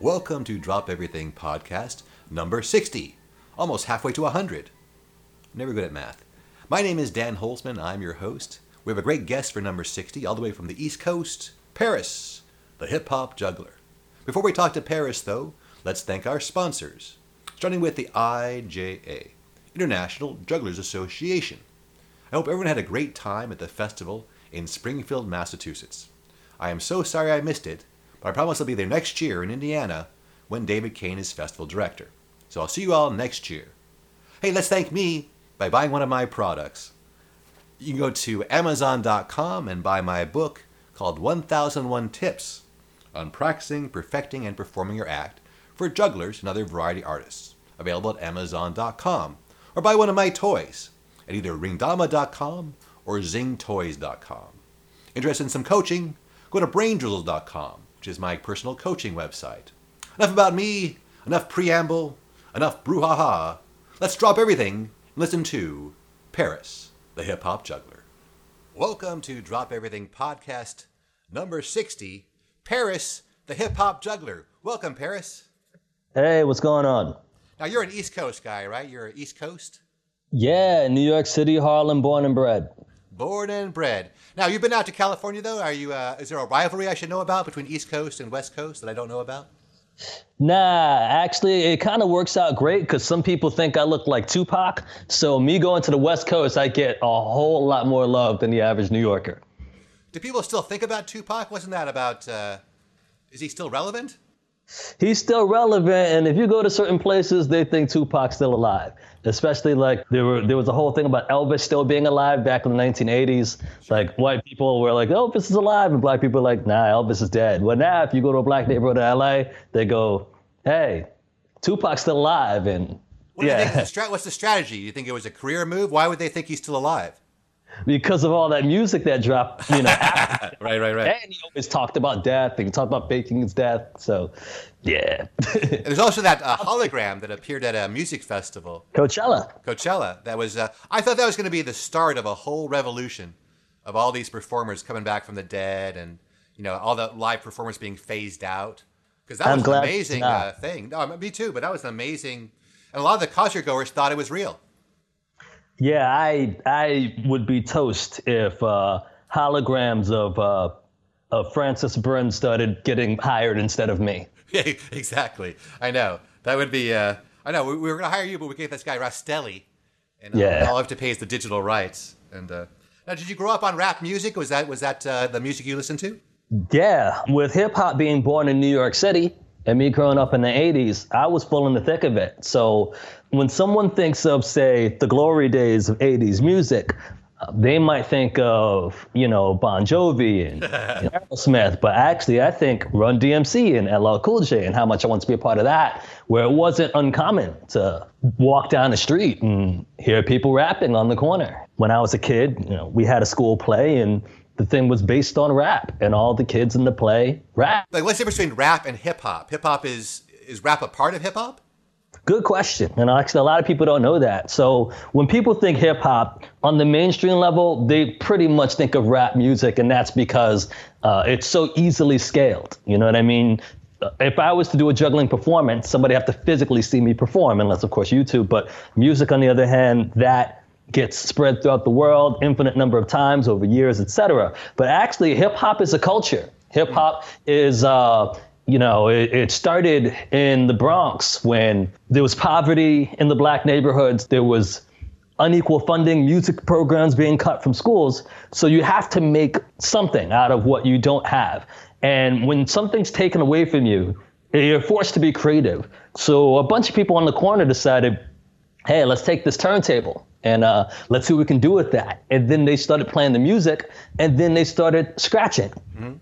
Welcome to Drop Everything Podcast number 60, almost halfway to 100. Never good at math. My name is Dan Holzman. I'm your host. We have a great guest for number 60, all the way from the East Coast, Paris, the hip hop juggler. Before we talk to Paris, though, let's thank our sponsors, starting with the IJA, International Jugglers Association. I hope everyone had a great time at the festival in Springfield, Massachusetts. I am so sorry I missed it, but I promise I'll be there next year in Indiana when David Kane is festival director. So I'll see you all next year. Hey, let's thank me by buying one of my products. You can go to Amazon.com and buy my book called 1001 Tips on Practicing, Perfecting, and Performing Your Act for Jugglers and Other Variety Artists, available at Amazon.com. Or buy one of my toys at either Ringdama.com or ZingToys.com. Interested in some coaching? Go to BrainDrizzles.com, which is my personal coaching website. Enough about me, enough preamble, enough brouhaha. Let's drop everything and listen to Paris, the hip hop juggler. Welcome to Drop Everything Podcast number 60, Paris, the hip hop juggler. Welcome, Paris. Hey, what's going on? Now, you're an East Coast guy, right? You're East Coast? Yeah, New York City, Harlem, born and bred. Born and bred. Now, you've been out to California, though. Are you? Uh, is there a rivalry I should know about between East Coast and West Coast that I don't know about? Nah, actually, it kind of works out great because some people think I look like Tupac. So me going to the West Coast, I get a whole lot more love than the average New Yorker. Do people still think about Tupac? Wasn't that about? Uh, is he still relevant? He's still relevant, and if you go to certain places, they think Tupac's still alive. Especially like there were there was a whole thing about Elvis still being alive back in the 1980s. Like white people were like Elvis is alive, and black people were like Nah, Elvis is dead. Well, now if you go to a black neighborhood in LA, they go, Hey, Tupac's still alive, and What do you think yeah, stra- what's the strategy? Do You think it was a career move? Why would they think he's still alive? Because of all that music that dropped, you know. Right, right, right. And he always talked about death. He talked about faking his death. So, yeah. There's also that uh, hologram that appeared at a music festival, Coachella. Coachella. That was. Uh, I thought that was going to be the start of a whole revolution of all these performers coming back from the dead, and you know all the live performers being phased out. Because that I'm was an amazing uh, thing. No, me too. But that was an amazing, and a lot of the concert goers thought it was real. Yeah, I I would be toast if uh, holograms of uh, of Francis Brunn started getting hired instead of me. Yeah, exactly. I know that would be. Uh, I know we, we were going to hire you, but we gave this guy Rastelli, and uh, Yeah. all I have to pay is the digital rights. And uh, now, did you grow up on rap music? Was that was that uh, the music you listened to? Yeah, with hip hop being born in New York City and me growing up in the 80s, I was full in the thick of it. So when someone thinks of, say, the glory days of 80s music, they might think of, you know, Bon Jovi and, and Aerosmith, but actually I think Run DMC and LL Cool J and how much I want to be a part of that, where it wasn't uncommon to walk down the street and hear people rapping on the corner. When I was a kid, you know, we had a school play and the thing was based on rap, and all the kids in the play rap. Like, what's the difference between rap and hip hop? Hip hop is is rap a part of hip hop? Good question. And actually, a lot of people don't know that. So when people think hip hop on the mainstream level, they pretty much think of rap music, and that's because uh, it's so easily scaled. You know what I mean? Uh, If I was to do a juggling performance, somebody have to physically see me perform, unless of course YouTube. But music, on the other hand, that gets spread throughout the world, infinite number of times over years, etc. But actually, hip hop is a culture. Hip hop is. Uh, you know, it, it started in the Bronx when there was poverty in the black neighborhoods. There was unequal funding, music programs being cut from schools. So you have to make something out of what you don't have. And when something's taken away from you, you're forced to be creative. So a bunch of people on the corner decided, hey, let's take this turntable and uh, let's see what we can do with that. And then they started playing the music, and then they started scratching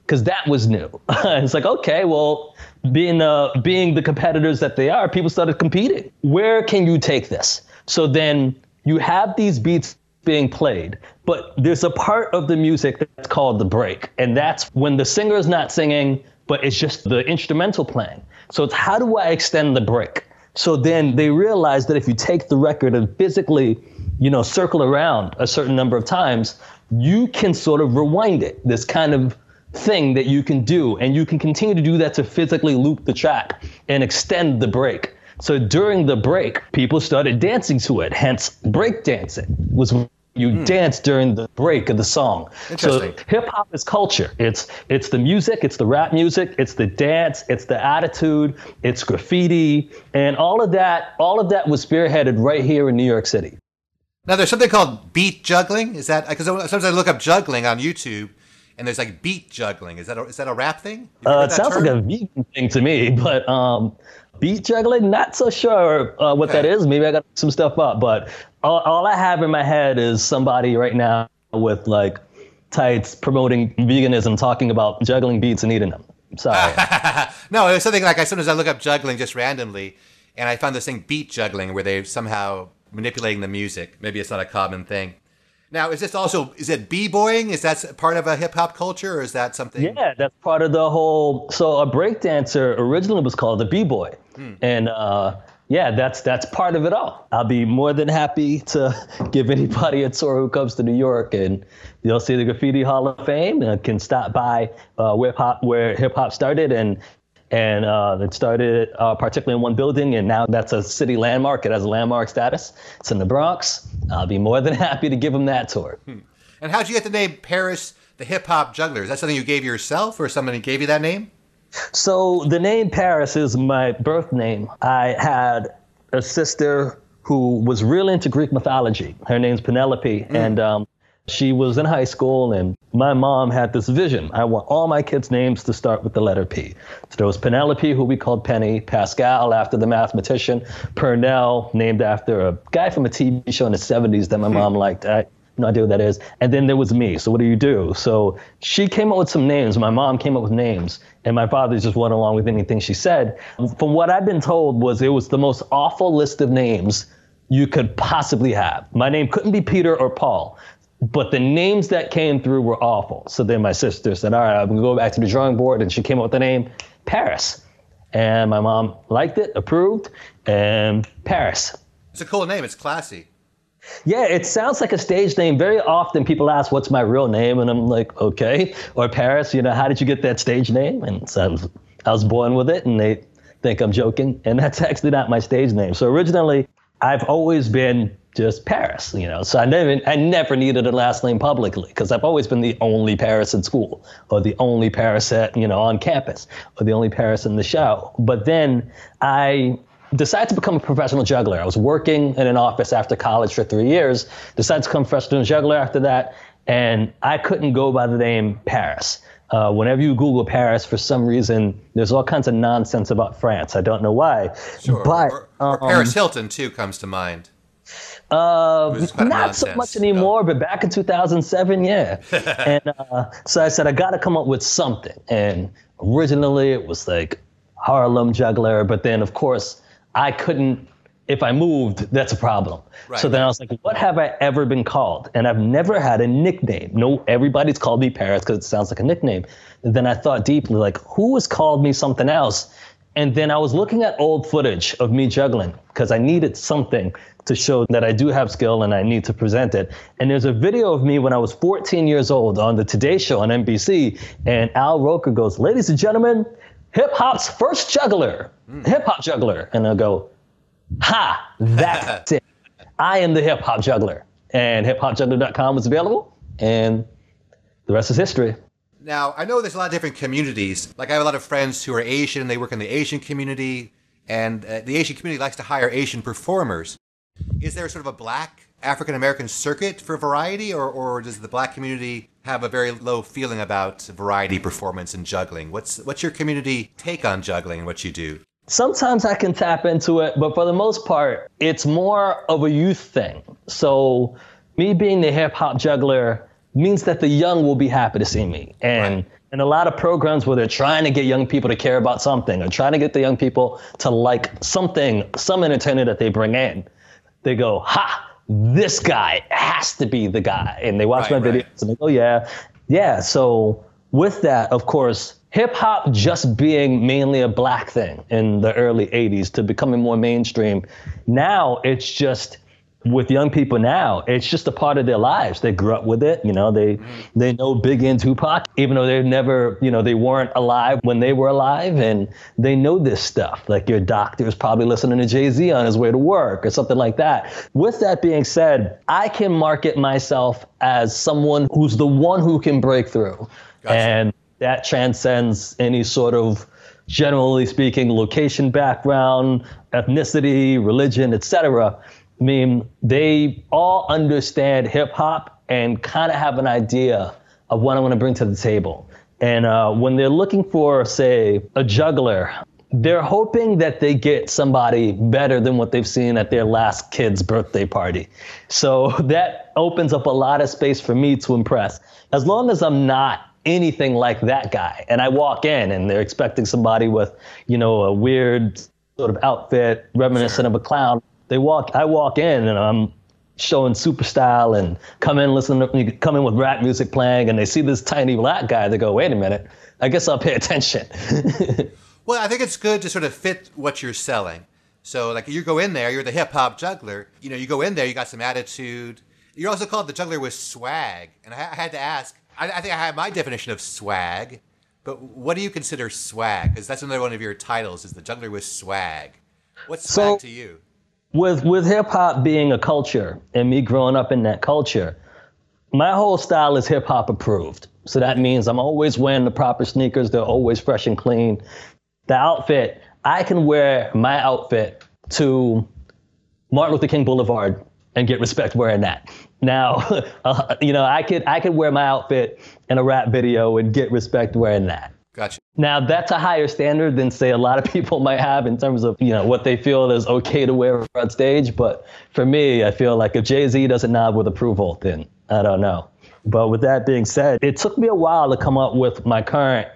because that was new. it's like, okay, well, being uh, being the competitors that they are, people started competing. Where can you take this? So then you have these beats being played, but there's a part of the music that's called the break, and that's when the singer is not singing, but it's just the instrumental playing. So it's how do I extend the break? So then they realized that if you take the record and physically, you know, circle around a certain number of times, you can sort of rewind it. This kind of thing that you can do. And you can continue to do that to physically loop the track and extend the break. So during the break, people started dancing to it. Hence, break dancing was you mm. dance during the break of the song. So hip hop is culture. It's it's the music, it's the rap music, it's the dance, it's the attitude, it's graffiti, and all of that. All of that was spearheaded right here in New York City. Now there's something called beat juggling. Is that because sometimes I look up juggling on YouTube, and there's like beat juggling. Is that a, is that a rap thing? Uh, it sounds term? like a vegan thing to me, but um, beat juggling, not so sure uh, what okay. that is. Maybe I got some stuff up, but all, all I have in my head is somebody right now with like tights promoting veganism, talking about juggling beats and eating them. Sorry. no, it was something like I sometimes I look up juggling just randomly, and I found this thing beat juggling where they're somehow manipulating the music. Maybe it's not a common thing. Now, is this also is it b-boying? Is that part of a hip hop culture, or is that something? Yeah, that's part of the whole. So a breakdancer originally was called a b-boy, hmm. and uh, yeah, that's that's part of it all. I'll be more than happy to give anybody a tour who comes to New York, and you'll see the Graffiti Hall of Fame, and can stop by uh, hip hop where hip hop started, and and uh, it started uh, particularly in one building, and now that's a city landmark. It has a landmark status. It's in the Bronx. I'll be more than happy to give them that tour. Hmm. And how'd you get the name Paris the Hip Hop Juggler? Is that something you gave yourself, or somebody gave you that name? So the name Paris is my birth name. I had a sister who was real into Greek mythology. Her name's Penelope, mm. and um, she was in high school, and my mom had this vision. I want all my kids' names to start with the letter P. So there was Penelope, who we called Penny, Pascal, after the mathematician, Purnell, named after a guy from a TV show in the 70s that my hmm. mom liked. I, no idea what that is. And then there was me. So what do you do? So she came up with some names. My mom came up with names, and my father just went along with anything she said. From what I've been told, was it was the most awful list of names you could possibly have. My name couldn't be Peter or Paul. But the names that came through were awful. So then my sister said, All right, I'm gonna go back to the drawing board. And she came up with the name Paris. And my mom liked it, approved, and Paris. It's a cool name. It's classy. Yeah, it sounds like a stage name. Very often people ask, What's my real name? And I'm like, Okay. Or Paris, you know, how did you get that stage name? And so I was, I was born with it, and they think I'm joking. And that's actually not my stage name. So originally, I've always been just Paris, you know. So I never, I never needed a last name publicly because I've always been the only Paris in school, or the only Paris at, you know, on campus, or the only Paris in the show. But then I decided to become a professional juggler. I was working in an office after college for three years. Decided to become a professional juggler after that, and I couldn't go by the name Paris. Uh, whenever you Google Paris, for some reason, there's all kinds of nonsense about France. I don't know why. Sure. But or, or um, Paris Hilton too comes to mind. Uh, not so much anymore, no. but back in 2007, yeah. and uh, so I said I got to come up with something. And originally it was like Harlem Juggler, but then of course I couldn't. If I moved, that's a problem. Right. So then I was like, what have I ever been called? And I've never had a nickname. No, everybody's called me Paris because it sounds like a nickname. And then I thought deeply, like, who has called me something else? And then I was looking at old footage of me juggling because I needed something to show that I do have skill and I need to present it. And there's a video of me when I was 14 years old on the Today Show on NBC, and Al Roker goes, "Ladies and gentlemen, hip hop's first juggler, mm. hip hop juggler," and I go, "Ha, that's it. I am the hip hop juggler." And hiphopjuggler.com was available, and the rest is history. Now, I know there's a lot of different communities. Like, I have a lot of friends who are Asian, and they work in the Asian community, and uh, the Asian community likes to hire Asian performers. Is there sort of a black African American circuit for variety, or, or does the black community have a very low feeling about variety performance and juggling? What's what's your community take on juggling and what you do? Sometimes I can tap into it, but for the most part, it's more of a youth thing. So me being the hip hop juggler means that the young will be happy to see me. And right. in a lot of programs where they're trying to get young people to care about something or trying to get the young people to like something, some entertainment that they bring in, they go, ha, this guy has to be the guy. And they watch right, my videos right. and they go, yeah, yeah. So with that, of course, hip hop just being mainly a black thing in the early 80s to becoming more mainstream. Now it's just with young people now, it's just a part of their lives. They grew up with it. You know, they mm-hmm. they know Big and Tupac, even though they've never, you know, they weren't alive when they were alive, and they know this stuff. Like your doctor is probably listening to Jay Z on his way to work or something like that. With that being said, I can market myself as someone who's the one who can break through, gotcha. and that transcends any sort of generally speaking location background ethnicity religion etc I mean, they all understand hip hop and kind of have an idea of what I want to bring to the table. And uh, when they're looking for, say, a juggler, they're hoping that they get somebody better than what they've seen at their last kid's birthday party. So that opens up a lot of space for me to impress. As long as I'm not anything like that guy and I walk in and they're expecting somebody with, you know, a weird sort of outfit reminiscent of a clown, they walk, I walk in and I'm showing super style and come in, listen to, come in with rap music playing and they see this tiny black guy. They go, wait a minute, I guess I'll pay attention. well, I think it's good to sort of fit what you're selling. So like you go in there, you're the hip hop juggler. You know, you go in there, you got some attitude. You're also called the juggler with swag. And I, I had to ask, I, I think I have my definition of swag, but what do you consider swag? Because that's another one of your titles is the juggler with swag. What's swag so, to you? With with hip hop being a culture and me growing up in that culture, my whole style is hip hop approved. So that means I'm always wearing the proper sneakers. They're always fresh and clean. The outfit, I can wear my outfit to Martin Luther King Boulevard and get respect wearing that. Now, uh, you know, I could I could wear my outfit in a rap video and get respect wearing that. Gotcha. Now that's a higher standard than say a lot of people might have in terms of you know what they feel is okay to wear on stage. But for me, I feel like if Jay Z doesn't nod with approval, then I don't know. But with that being said, it took me a while to come up with my current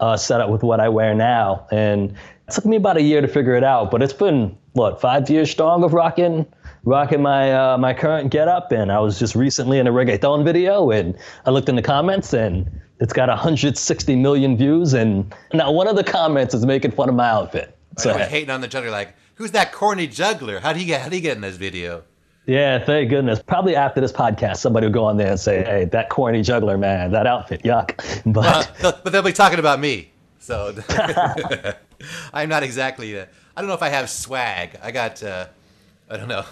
uh, setup with what I wear now, and it took me about a year to figure it out. But it's been what five years strong of rocking rocking my uh, my current getup, and I was just recently in a reggaeton video, and I looked in the comments, and it's got 160 million views, and now one of the comments is making fun of my outfit. So right, hating on the juggler, like, who's that corny juggler? How would he get? How get in this video? Yeah, thank goodness. Probably after this podcast, somebody will go on there and say, "Hey, that corny juggler, man, that outfit, yuck." But but they'll be talking about me, so I'm not exactly. Uh, I don't know if I have swag. I got. Uh, I don't know.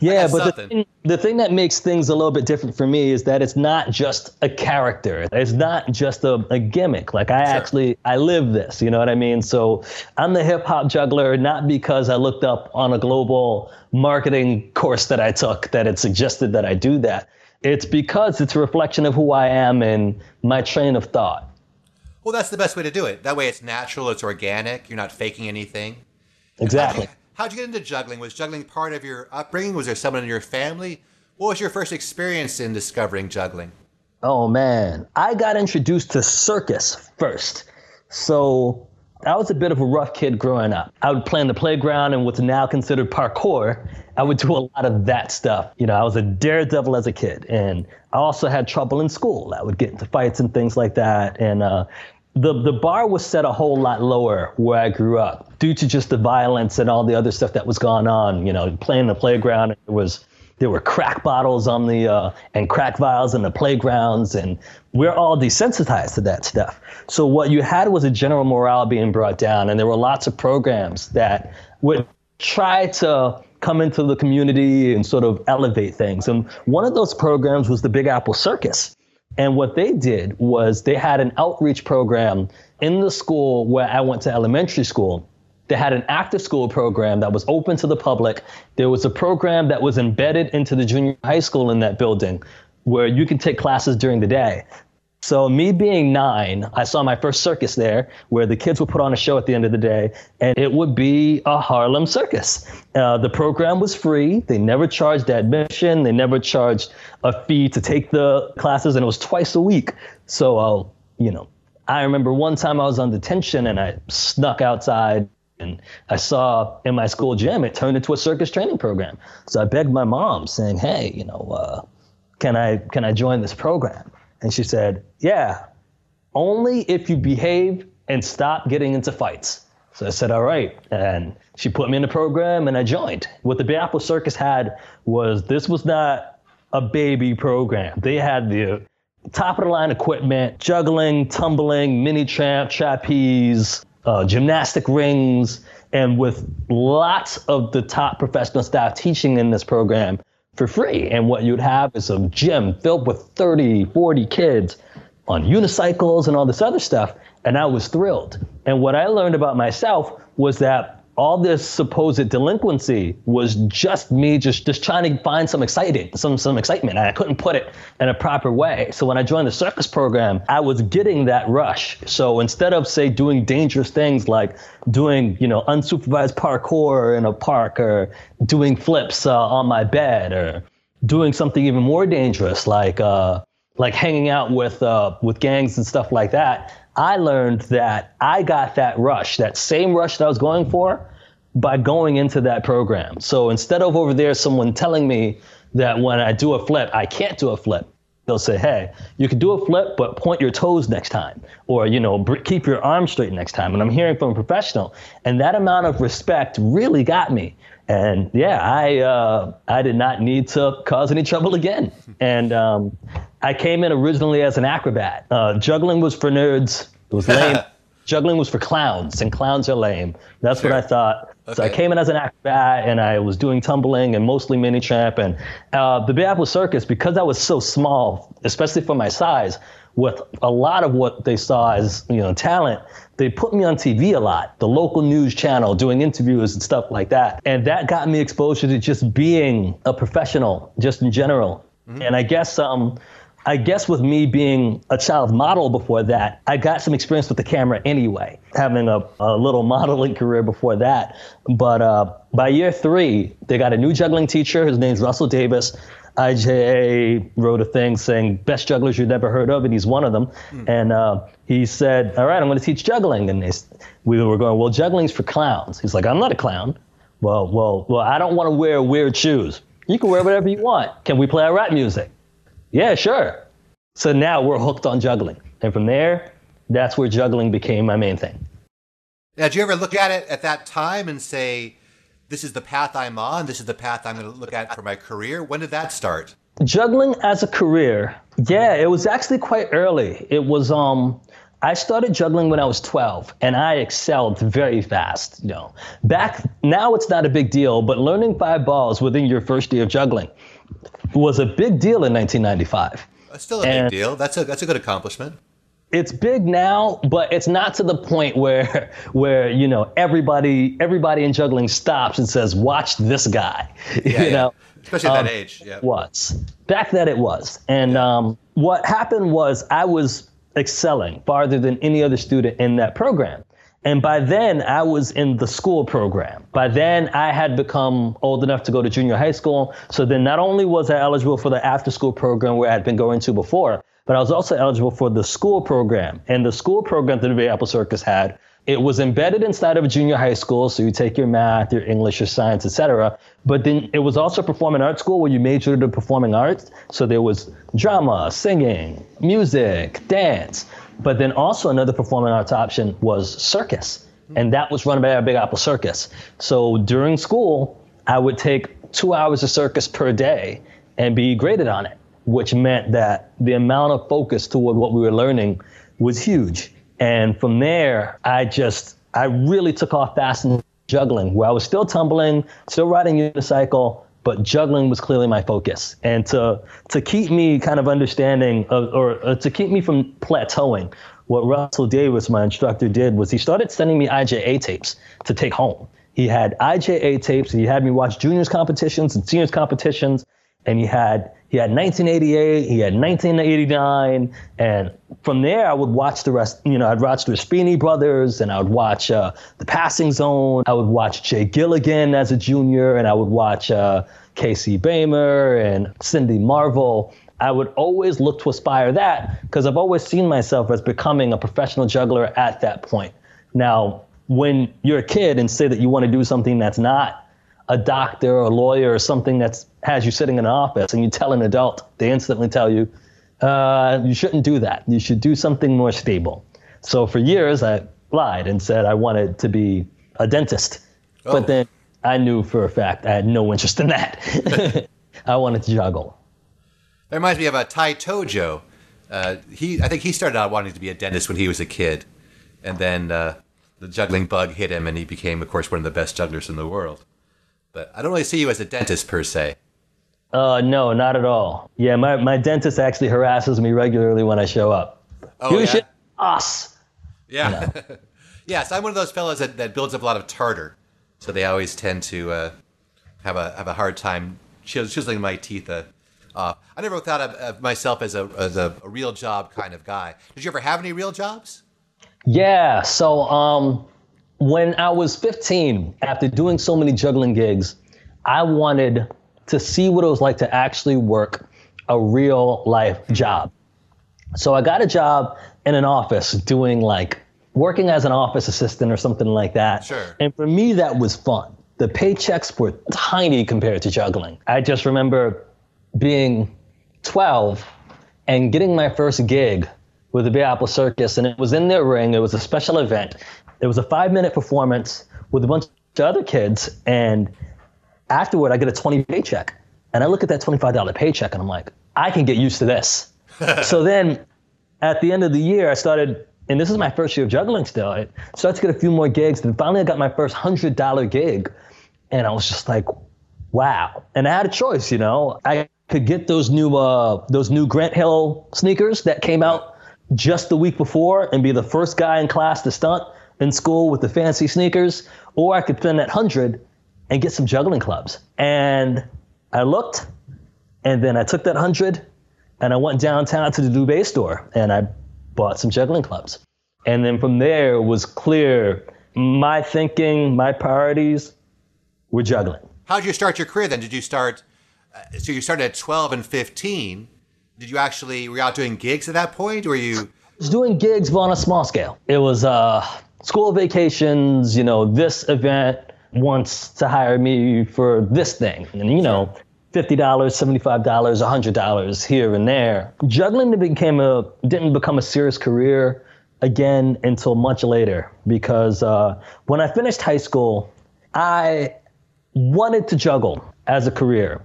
Yeah, but the thing, the thing that makes things a little bit different for me is that it's not just a character. It's not just a, a gimmick. Like I sure. actually I live this, you know what I mean? So I'm the hip hop juggler not because I looked up on a global marketing course that I took that it suggested that I do that. It's because it's a reflection of who I am and my train of thought. Well, that's the best way to do it. That way it's natural, it's organic, you're not faking anything. Exactly. How'd you get into juggling? Was juggling part of your upbringing? Was there someone in your family? What was your first experience in discovering juggling? Oh man, I got introduced to circus first. So I was a bit of a rough kid growing up. I would play in the playground and what's now considered parkour. I would do a lot of that stuff. You know, I was a daredevil as a kid, and I also had trouble in school. I would get into fights and things like that. And uh, the the bar was set a whole lot lower where I grew up due to just the violence and all the other stuff that was going on. You know, playing the playground, it was there were crack bottles on the uh, and crack vials in the playgrounds, and we're all desensitized to that stuff. So what you had was a general morale being brought down, and there were lots of programs that would try to come into the community and sort of elevate things. And one of those programs was the Big Apple Circus. And what they did was they had an outreach program in the school where I went to elementary school. They had an after school program that was open to the public. There was a program that was embedded into the junior high school in that building where you could take classes during the day. So me being nine, I saw my first circus there, where the kids would put on a show at the end of the day, and it would be a Harlem circus. Uh, the program was free. They never charged admission. They never charged a fee to take the classes, and it was twice a week. So, uh, you know, I remember one time I was on detention and I snuck outside and I saw in my school gym it turned into a circus training program. So I begged my mom, saying, "Hey, you know, uh, can I can I join this program?" And she said, Yeah, only if you behave and stop getting into fights. So I said, all right. And she put me in the program and I joined. What the Big Apple Circus had was this was not a baby program. They had the top of the line equipment, juggling, tumbling, mini tramp, trapeze, uh, gymnastic rings, and with lots of the top professional staff teaching in this program for free. And what you'd have is a gym filled with 30, 40 kids on unicycles and all this other stuff. And I was thrilled. And what I learned about myself was that all this supposed delinquency was just me just just trying to find some exciting some some excitement. And i couldn't put it in a proper way. So when i joined the circus program i was getting that rush. So instead of say doing dangerous things like doing you know unsupervised parkour in a park or doing flips uh, on my bed or doing something even more dangerous like uh, like hanging out with uh, with gangs and stuff like that I learned that I got that rush, that same rush that I was going for, by going into that program. So instead of over there, someone telling me that when I do a flip, I can't do a flip, they'll say, hey, you can do a flip, but point your toes next time, or, you know, keep your arms straight next time. And I'm hearing from a professional. And that amount of respect really got me. And yeah, I, uh, I did not need to cause any trouble again. And um, I came in originally as an acrobat. Uh, juggling was for nerds. It was lame. juggling was for clowns, and clowns are lame. That's sure. what I thought. Okay. So I came in as an acrobat, and I was doing tumbling and mostly mini tramp. And uh, the Big Apple Circus, because I was so small, especially for my size, with a lot of what they saw as you know talent, they put me on TV a lot, the local news channel, doing interviews and stuff like that. And that got me exposure to just being a professional, just in general. Mm-hmm. And I guess um, I guess with me being a child model before that, I got some experience with the camera anyway, having a, a little modeling career before that. But uh, by year three, they got a new juggling teacher. His name's Russell Davis. IJA wrote a thing saying best jugglers you've never heard of, and he's one of them. Mm. And uh, he said, "All right, I'm going to teach juggling." And they, we were going, "Well, juggling's for clowns." He's like, "I'm not a clown." Well, well, well, I don't want to wear weird shoes. You can wear whatever you want. Can we play our rap music? Yeah, sure. So now we're hooked on juggling. And from there, that's where juggling became my main thing. Now, did you ever look at it at that time and say, this is the path I'm on, this is the path I'm going to look at for my career? When did that start? Juggling as a career, yeah, it was actually quite early. It was um I started juggling when I was 12 and I excelled very fast, you know. Back now it's not a big deal, but learning five balls within your first year of juggling was a big deal in 1995. That's still a and big deal. That's a that's a good accomplishment. It's big now, but it's not to the point where where you know everybody everybody in juggling stops and says, "Watch this guy." Yeah, you yeah. know, especially at um, that age. Yeah, was back then it was, and yeah. um, what happened was I was excelling farther than any other student in that program. And by then, I was in the school program. By then, I had become old enough to go to junior high school. So then, not only was I eligible for the after school program where I had been going to before, but I was also eligible for the school program. And the school program that the Big Apple Circus had, it was embedded inside of a junior high school. So you take your math, your English, your science, etc. But then it was also performing arts school where you majored in performing arts. So there was drama, singing, music, dance. But then also another performing arts option was circus, hmm. and that was run by a Big Apple Circus. So during school, I would take two hours of circus per day and be graded on it, which meant that the amount of focus toward what we were learning was huge. And from there, I just, I really took off fast in juggling, where I was still tumbling, still riding unicycle, but juggling was clearly my focus. And to to keep me kind of understanding of, or, or to keep me from plateauing, what Russell Davis, my instructor, did was he started sending me IJA tapes to take home. He had IJA tapes. He had me watch juniors competitions and seniors competitions, and he had he had 1988, he had 1989, and from there I would watch the rest. You know, I'd watch the Raspyni Brothers, and I would watch uh, the Passing Zone. I would watch Jay Gilligan as a junior, and I would watch uh, Casey Bamer and Cindy Marvell. I would always look to aspire that because I've always seen myself as becoming a professional juggler at that point. Now, when you're a kid and say that you want to do something that's not a doctor or a lawyer or something that has you sitting in an office and you tell an adult, they instantly tell you, uh, you shouldn't do that. You should do something more stable. So for years, I lied and said I wanted to be a dentist. Oh. But then I knew for a fact I had no interest in that. I wanted to juggle. That reminds me of a Tai Tojo. Uh, he, I think he started out wanting to be a dentist when he was a kid, and then uh, the juggling bug hit him, and he became, of course, one of the best jugglers in the world. But I don't really see you as a dentist per se. Uh, no, not at all. Yeah, my, my dentist actually harasses me regularly when I show up. Oh, you yeah? should us. Yeah. yes, I'm one of those fellows that, that builds up a lot of tartar, so they always tend to uh, have a have a hard time chis- chiseling my teeth uh, off. I never thought of, of myself as a as a, a real job kind of guy. Did you ever have any real jobs? Yeah. So um, when I was 15, after doing so many juggling gigs, I wanted to see what it was like to actually work a real life hmm. job. So I got a job in an office doing like working as an office assistant or something like that. Sure. And for me, that was fun. The paychecks were tiny compared to juggling. I just remember being 12 and getting my first gig with the Big Apple Circus, and it was in their ring. It was a special event. It was a five minute performance with a bunch of other kids, and afterward, I get a 20 paycheck. And I look at that $25 paycheck and I'm like, I can get used to this. so then at the end of the year, I started, and this is my first year of juggling still. I started to get a few more gigs. And finally, I got my first $100 gig. And I was just like, wow. And I had a choice, you know. I could get those new, uh, those new Grant Hill sneakers that came out just the week before and be the first guy in class to stunt in school with the fancy sneakers, or I could spend that hundred and get some juggling clubs. And I looked, and then I took that hundred and I went downtown to the Dubé store and I bought some juggling clubs. And then from there it was clear my thinking, my priorities were juggling. How did you start your career then? Did you start? Uh, so you started at 12 and 15. Did you actually were you out doing gigs at that point, or were you? I was doing gigs, but on a small scale. It was uh, school vacations, you know, this event wants to hire me for this thing. And, you know, $50, $75, $100 here and there. Juggling became a, didn't become a serious career again until much later because uh, when I finished high school, I wanted to juggle as a career,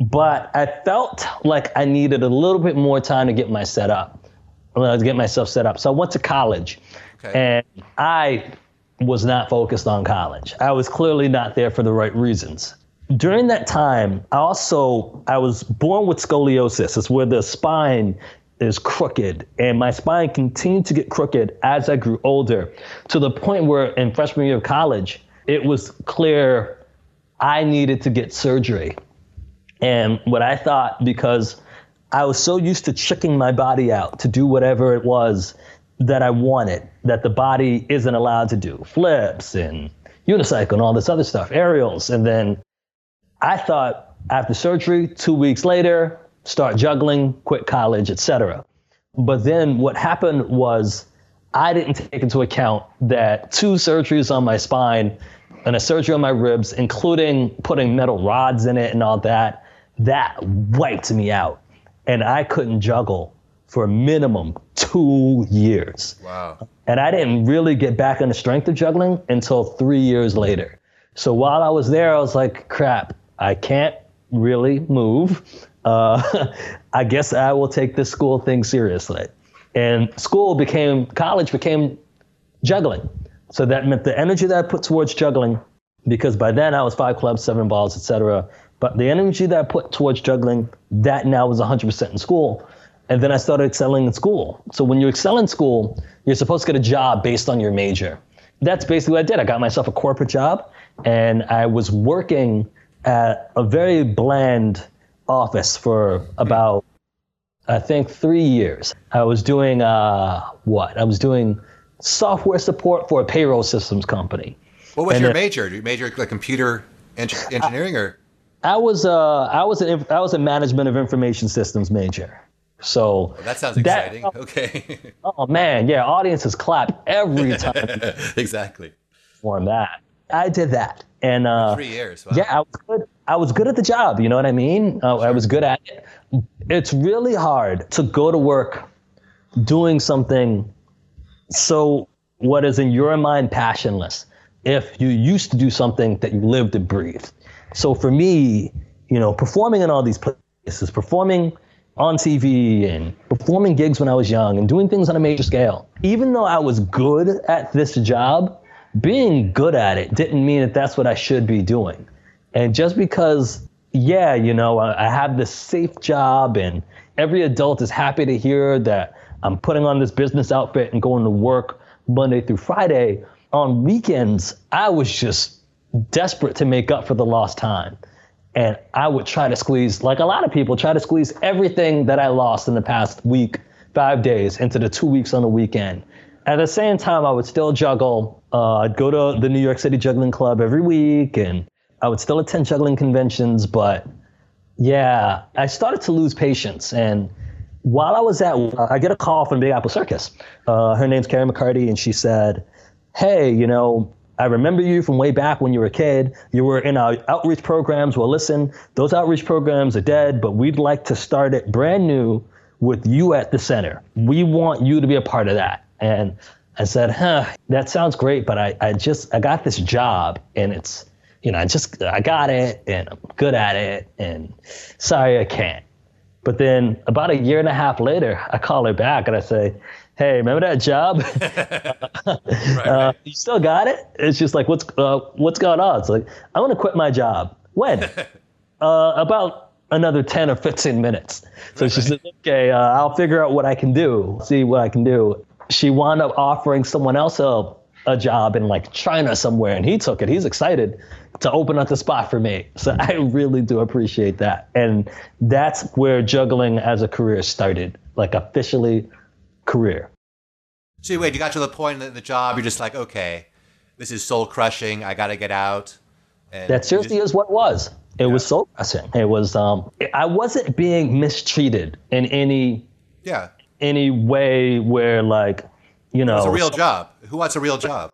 but I felt like I needed a little bit more time to get my set up, uh, to get myself set up. So I went to college, Okay. and I was not focused on college. I was clearly not there for the right reasons. During that time, I also I was born with scoliosis. It's where the spine is crooked, and my spine continued to get crooked as I grew older, to the point where in freshman year of college, it was clear I needed to get surgery. And what I thought, because I was so used to checking my body out to do whatever it was that I wanted, that the body isn't allowed to do flips and unicycle and all this other stuff, aerials. And then I thought after surgery, two weeks later, start juggling, quit college, etc. But then what happened was I didn't take into account that two surgeries on my spine and a surgery on my ribs, including putting metal rods in it and all that, that wiped me out. And I couldn't juggle for a minimum two years. Wow. And I didn't really get back in the strength of juggling until three years later. So while I was there, I was like, crap, I can't really move. Uh, I guess I will take this school thing seriously. And school became, college became juggling. So that meant the energy that I put towards juggling, because by then I was five clubs, seven balls, etc. But the energy that I put towards juggling, that now was 100% in school. And then I started excelling in school. So when you excel in school, you're supposed to get a job based on your major. That's basically what I did. I got myself a corporate job, and I was working at a very bland office for about, I think, three years. I was doing uh, what? I was doing software support for a payroll systems company. What was And your then- major? Did you major like computer en- engineering or? I was uh, I was an I was a management of information systems major. So That sounds That- exciting. okay. oh man, yeah, audiences clap every time exactly. perform that. I did that, and uh, Three years. Wow. yeah, I was good. I was good at the job. You know what I mean? Uh, I was good at it. It's really hard to go to work doing something so what is in your mind passionless if you used to do something that you lived and breathed. So for me, you know, performing in all these places, performing on TV and performing gigs when I was young and doing things on a major scale, even though I was good at this job, being good at it didn't mean that that's what I should be doing. And just because, yeah, you know, I, I have this safe job and every adult is happy to hear that I'm putting on this business outfit and going to work Monday through Friday. On weekends, I was just desperate to make up for the lost time. And I would try to squeeze, like a lot of people, try to squeeze everything that I lost in the past week, five days, into the two weeks on the weekend. At the same time, I would still juggle. Uh, I'd go to the New York City Juggling Club every week, and I would still attend juggling conventions. But yeah, I started to lose patience. And while I was at, I get a call from Big Apple Circus. Uh, her name's Carrie McCarty, and she said, "Hey, you know, I remember you from way back when you were a kid. You were in our outreach programs. Well, listen, those outreach programs are dead, but we'd like to start it brand new with you at the center. We want you to be a part of that." And I said, "Huh, that sounds great, but I, I just I got this job, and it's." You know, I just I got it and I'm good at it and sorry I can't. But then about a year and a half later, I call her back and I say, Hey, remember that job? right, uh, you still got it? It's just like, what's uh, what's going on? It's like, I want to quit my job. When? uh, about another 10 or 15 minutes. So right. she said, okay, uh, I'll figure out what I can do, see what I can do. She wound up offering someone else a, a job in like China somewhere, and he took it. He's excited to open up the spot for me. So I really do appreciate that. And that's where juggling as a career started, like officially career. So wait, you got to the point in the job, you're just like, okay, this is soul crushing. I got to get out. And that seriously just, is what it was. It yeah. was soul crushing. It was. Um, I wasn't being mistreated in any. Yeah. Any way where like, you know. It's a real job. Who wants a real job?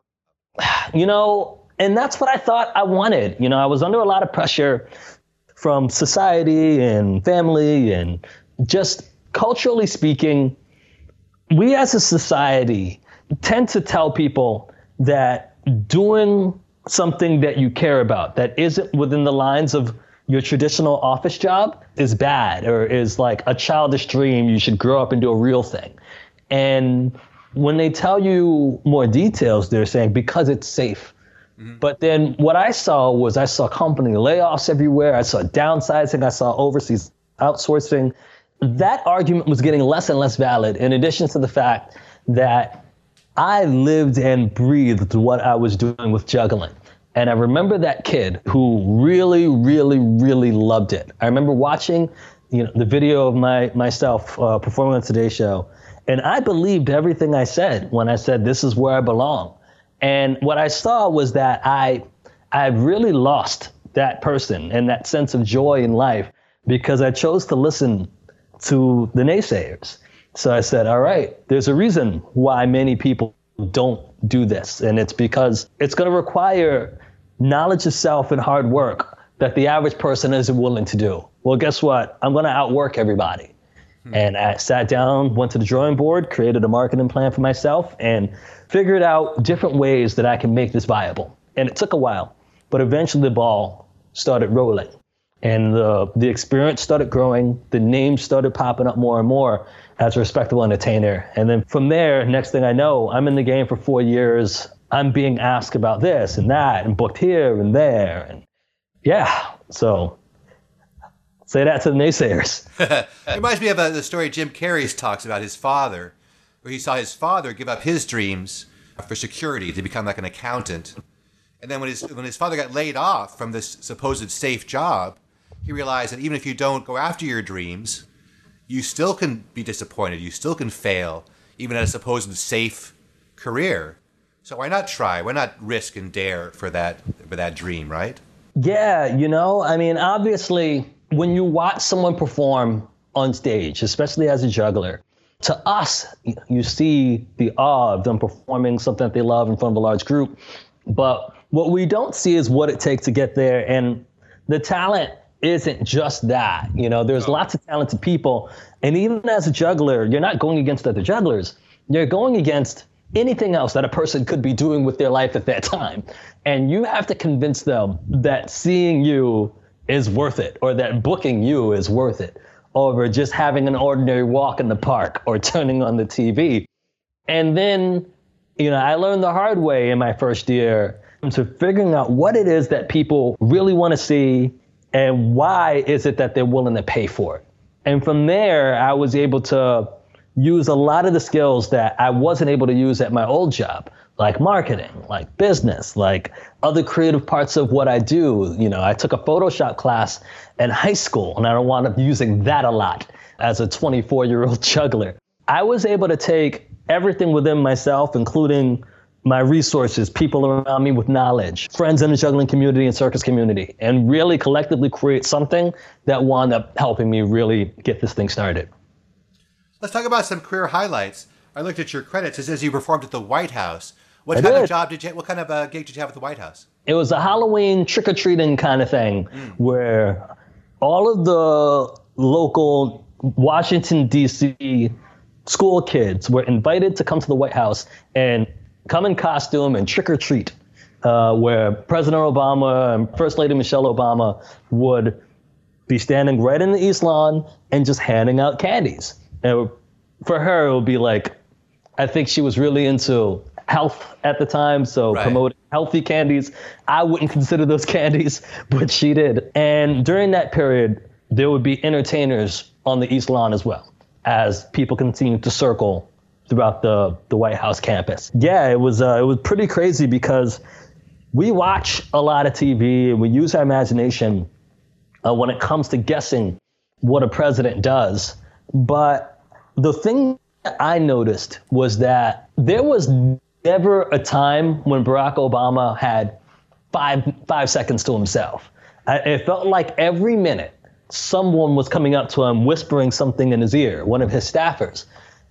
You know, and that's what I thought I wanted. You know, I was under a lot of pressure from society and family and just culturally speaking, we as a society tend to tell people that doing something that you care about that isn't within the lines of your traditional office job is bad or is like a childish dream. You should grow up and do a real thing. And when they tell you more details, they're saying because it's safe Mm-hmm. But then what I saw was I saw company layoffs everywhere. I saw downsizing. I saw overseas outsourcing. That argument was getting less and less valid, in addition to the fact that I lived and breathed what I was doing with juggling. And I remember that kid who really, really, really loved it. I remember watching you know, the video of my myself uh, performing on Today Show, and I believed everything I said when I said, This is where I belong. And what I saw was that I I really lost that person and that sense of joy in life because I chose to listen to the naysayers. So I said, all right, there's a reason why many people don't do this. And it's because it's going to require knowledge of self and hard work that the average person isn't willing to do. Well, guess what? I'm going to outwork everybody. Hmm. And I sat down, went to the drawing board, created a marketing plan for myself, and figured out different ways that I can make this viable. And it took a while, but eventually the ball started rolling. And the, the experience started growing, the name started popping up more and more as a respectable entertainer. And then from there, next thing I know, I'm in the game for four years. I'm being asked about this and that and booked here and there. And yeah, so say that to the naysayers. it reminds me of uh, the story Jim Carrey talks about his father where he saw his father give up his dreams for security to become like an accountant. And then when his when his father got laid off from this supposed safe job, he realized that even if you don't go after your dreams, you still can be disappointed. You still can fail, even at a supposed safe career. So why not try? Why not risk and dare for that for that dream, right? Yeah, you know, I mean, obviously, when you watch someone perform on stage, especially as a juggler, to us, you see the awe of them performing something that they love in front of a large group. But what we don't see is what it takes to get there. And the talent isn't just that. You know, there's lots of talented people. And even as a juggler, you're not going against other jugglers. You're going against anything else that a person could be doing with their life at that time. And you have to convince them that seeing you is worth it or that booking you is worth it over just having an ordinary walk in the park or turning on the TV. And then, you know, I learned the hard way in my first year to figuring out what it is that people really want to see and why is it that they're willing to pay for it. And from there, I was able to use a lot of the skills that I wasn't able to use at my old job, like marketing, like business, like other creative parts of what I do. You know, I took a Photoshop class in high school and I wound up using that a lot as a 24 year old juggler. I was able to take everything within myself, including my resources, people around me with knowledge, friends in the juggling community and circus community, and really collectively create something that wound up helping me really get this thing started. Let's talk about some career highlights. I looked at your credits. It says you performed at the White House. What I kind did. of job did you? What kind of uh, gig did you have at the White House? It was a Halloween trick or treating kind of thing where all of the local Washington, D.C. school kids were invited to come to the White House and come in costume and trick or treat, uh, where President Obama and First Lady Michelle Obama would be standing right in the East Lawn and just handing out candies. And for her, it would be like, I think she was really into health at the time, so Right. promoting healthy candies. I wouldn't consider those candies, but she did. And during that period, there would be entertainers on the East Lawn as well, as people continued to circle throughout the, the White House campus. Yeah, it was uh, it was pretty crazy because we watch a lot of TV and we use our imagination uh, when it comes to guessing what a president does. But the thing I noticed was that there was never a time when Barack Obama had five five seconds to himself. It felt like every minute someone was coming up to him whispering something in his ear, one of his staffers.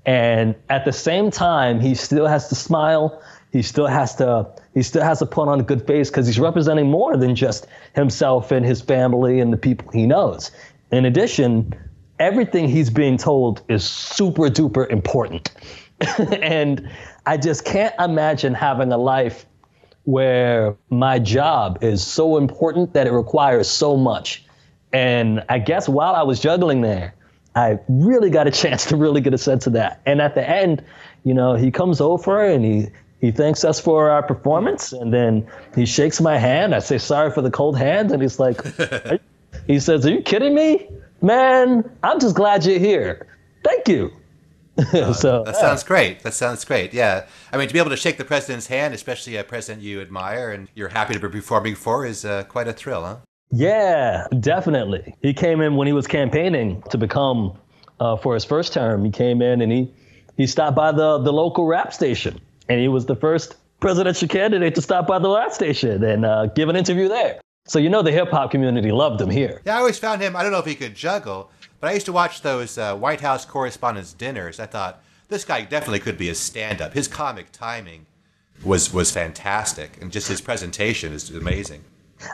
And at the same time, he still has to smile. He still has to he still has to put on a good face because he's representing more than just himself and his family and the people he knows. In addition, everything he's being told is super duper important. and I just can't imagine having a life where my job is so important that it requires so much. And I guess while I was juggling there, I really got a chance to really get a sense of that. And at the end, you know, he comes over and he he thanks us for our performance, and then he shakes my hand. I say sorry for the cold hand, and he's like, he says, "Are you kidding me, man? I'm just glad you're here. Thank you." so That sounds great. That sounds great. Yeah. I mean, to be able to shake the president's hand, especially a president you admire and you're happy to be performing for, is uh, quite a thrill, huh? Yeah, definitely. He came in when he was campaigning to become uh, for his first term. He came in and he he stopped by the the local rap station, and he was the first presidential candidate to stop by the rap station and uh, give an interview there. So you know the hip hop community loved him here. Yeah, I always found him. I don't know if he could juggle, but I used to watch those uh, White House Correspondents' dinners. I thought this guy definitely could be a stand-up. His comic timing was was fantastic, and just his presentation is amazing.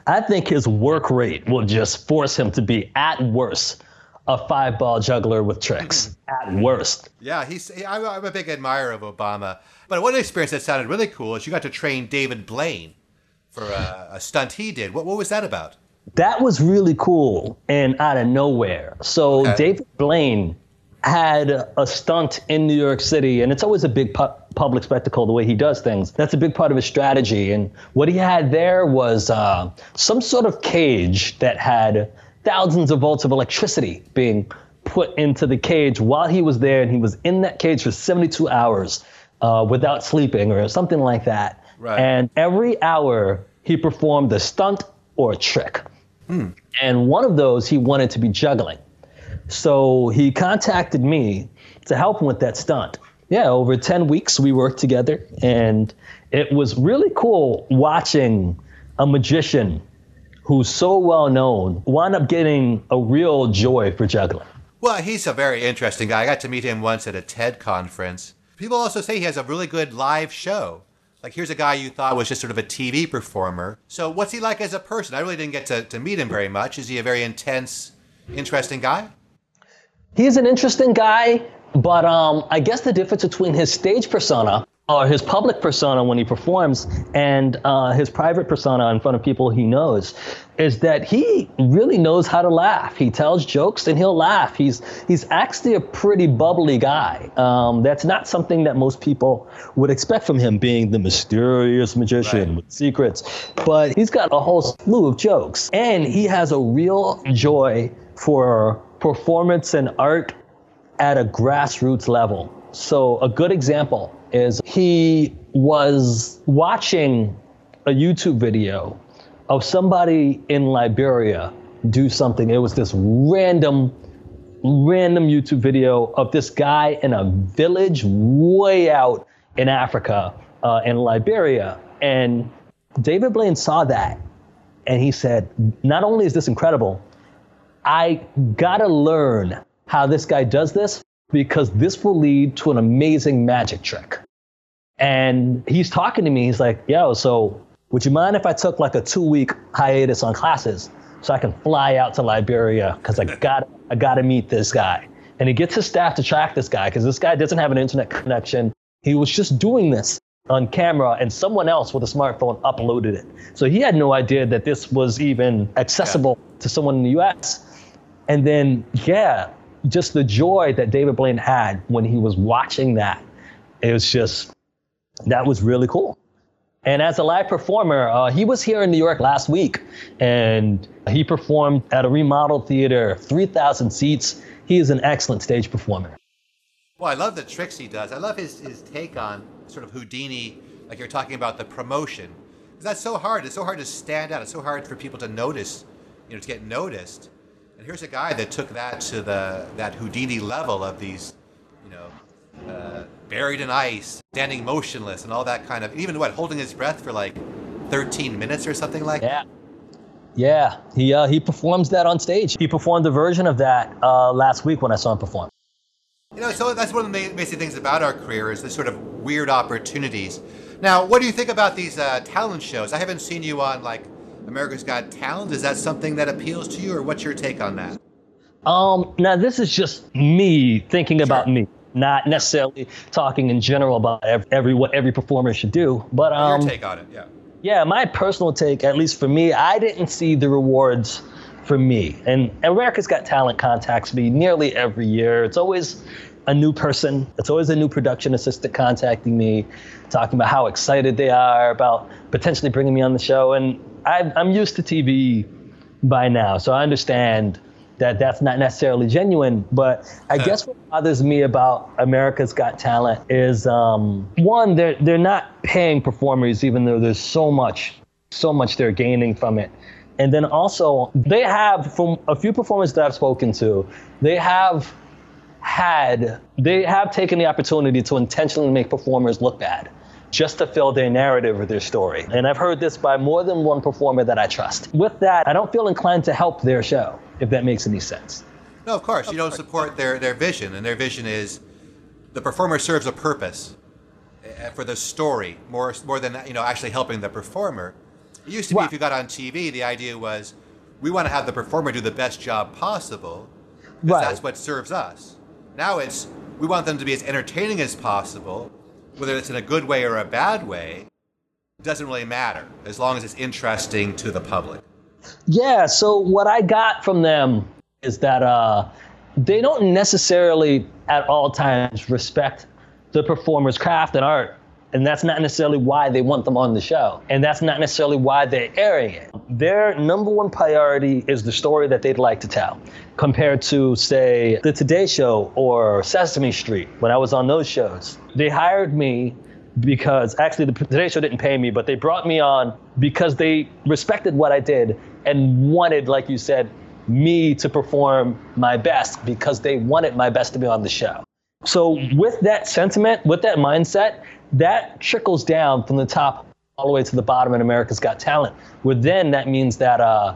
I think his work rate will just force him to be at worst a five ball juggler with tricks. Hmm. At worst. Yeah, he's. he- I'm, I'm a big admirer of Obama. But one experience that sounded really cool is you got to train David Blaine for a, a stunt he did. What, what was that about? That was really cool and out of nowhere. So Okay. David Blaine had a stunt in New York City, and it's always a big pu- public spectacle the way he does things. That's a big part of his strategy. And what he had there was uh, some sort of cage that had thousands of volts of electricity being put into the cage while he was there, and he was in that cage for 72 hours uh, without sleeping or something like that. Right. And every hour he performed a stunt or a trick. Hmm. And one of those he wanted to be juggling. So he contacted me to help him with that stunt. Yeah, over 10 weeks we worked together, and it was really cool watching a magician who's so well known wind up getting a real joy for juggling. Well, he's a very interesting guy. I got to meet him once at a TED conference. People also say he has a really good live show. Like, here's a guy you thought was just sort of a TV performer. So, what's he like as a person? I really didn't get to, to meet him very much. Is he a very intense, interesting guy? He's an interesting guy, but um, I guess the difference between his stage persona or his public persona when he performs and uh, his private persona in front of people he knows is that he really knows how to laugh. He tells jokes and he'll laugh. He's he's actually a pretty bubbly guy. Um, that's not something that most people would expect from him, being the mysterious magician right. with secrets. But he's got a whole slew of jokes, and he has a real joy for performance and art at a grassroots level. So a good example is he was watching a YouTube video of somebody in Liberia do something. It was this random, random YouTube video of this guy in a village way out in Africa, uh, in Liberia. And David Blaine saw that and he said, Not only is this incredible, I gotta learn how this guy does this because this will lead to an amazing magic trick. And he's talking to me. He's like, yo, so would you mind if I took like a two week hiatus on classes so I can fly out to Liberia? Because I got I got to meet this guy. And he gets his staff to track this guy because this guy doesn't have an internet connection. He was just doing this on camera and someone else with a smartphone uploaded it. So he had no idea that this was even accessible yeah. to someone in the US. And then, yeah, just the joy that David Blaine had when he was watching that. It was just, that was really cool. And as a live performer, uh, he was here in New York last week and he performed at a remodeled theater, 3,000 seats. He is an excellent stage performer. Well, I love the tricks he does. I love his, his take on sort of Houdini, like you're talking about the promotion. That's so hard. It's so hard to stand out. It's so hard for people to notice, you know, to get noticed. And here's a guy that took that to the that Houdini level of these, you know, uh, buried in ice, standing motionless, and all that kind of even what holding his breath for like 13 minutes or something like. That. Yeah. Yeah, he uh, he performs that on stage. He performed a version of that uh, last week when I saw him perform. You know, so that's one of the amazing things about our career is the sort of weird opportunities. Now, what do you think about these uh, talent shows? I haven't seen you on like America's Got Talent? Is that something that appeals to you, or what's your take on that? Um, now this is just me thinking sure. about me, not necessarily talking in general about every what every performer should do. But um, your take on it, yeah. Yeah, my personal take, at least for me, I didn't see the rewards for me. And America's Got Talent contacts me nearly every year. It's always a new person. It's always a new production assistant contacting me, talking about how excited they are about potentially bringing me on the show. And I, I'm used to TV by now, so I understand that that's not necessarily genuine. But I guess what bothers me about America's Got Talent is um, one, they're they're not paying performers, even though there's so much, so much they're gaining from it. And then also, they have from a few performers that I've spoken to, they have had they have taken the opportunity to intentionally make performers look bad just to fill their narrative or their story. And I've heard this by more than one performer that I trust. With that, I don't feel inclined to help their show, if that makes any sense. No, of course. You don't support their, their vision, and their vision is the performer serves a purpose eh, for the story more, more than you know actually helping the performer. It used to be if you got on TV, the idea was we want to have the performer do the best job possible because right. that's what serves us. Now it's we want them to be as entertaining as possible whether it's in a good way or a bad way, doesn't really matter as long as it's interesting to the public. Yeah. So what I got from them is that uh, they don't necessarily at all times respect the performer's craft and art. And that's not necessarily why they want them on the show. And that's not necessarily why they're airing it. Their number one priority is the story that they'd like to tell, compared to, say, The Today Show or Sesame Street when I was on those shows. They hired me because actually the Today Show didn't pay me, but they brought me on because they respected what I did and wanted, like you said, me to perform my best because they wanted my best to be on the show. So, with that sentiment, with that mindset, that trickles down from the top all the way to the bottom in America's Got Talent. Where then that means that uh,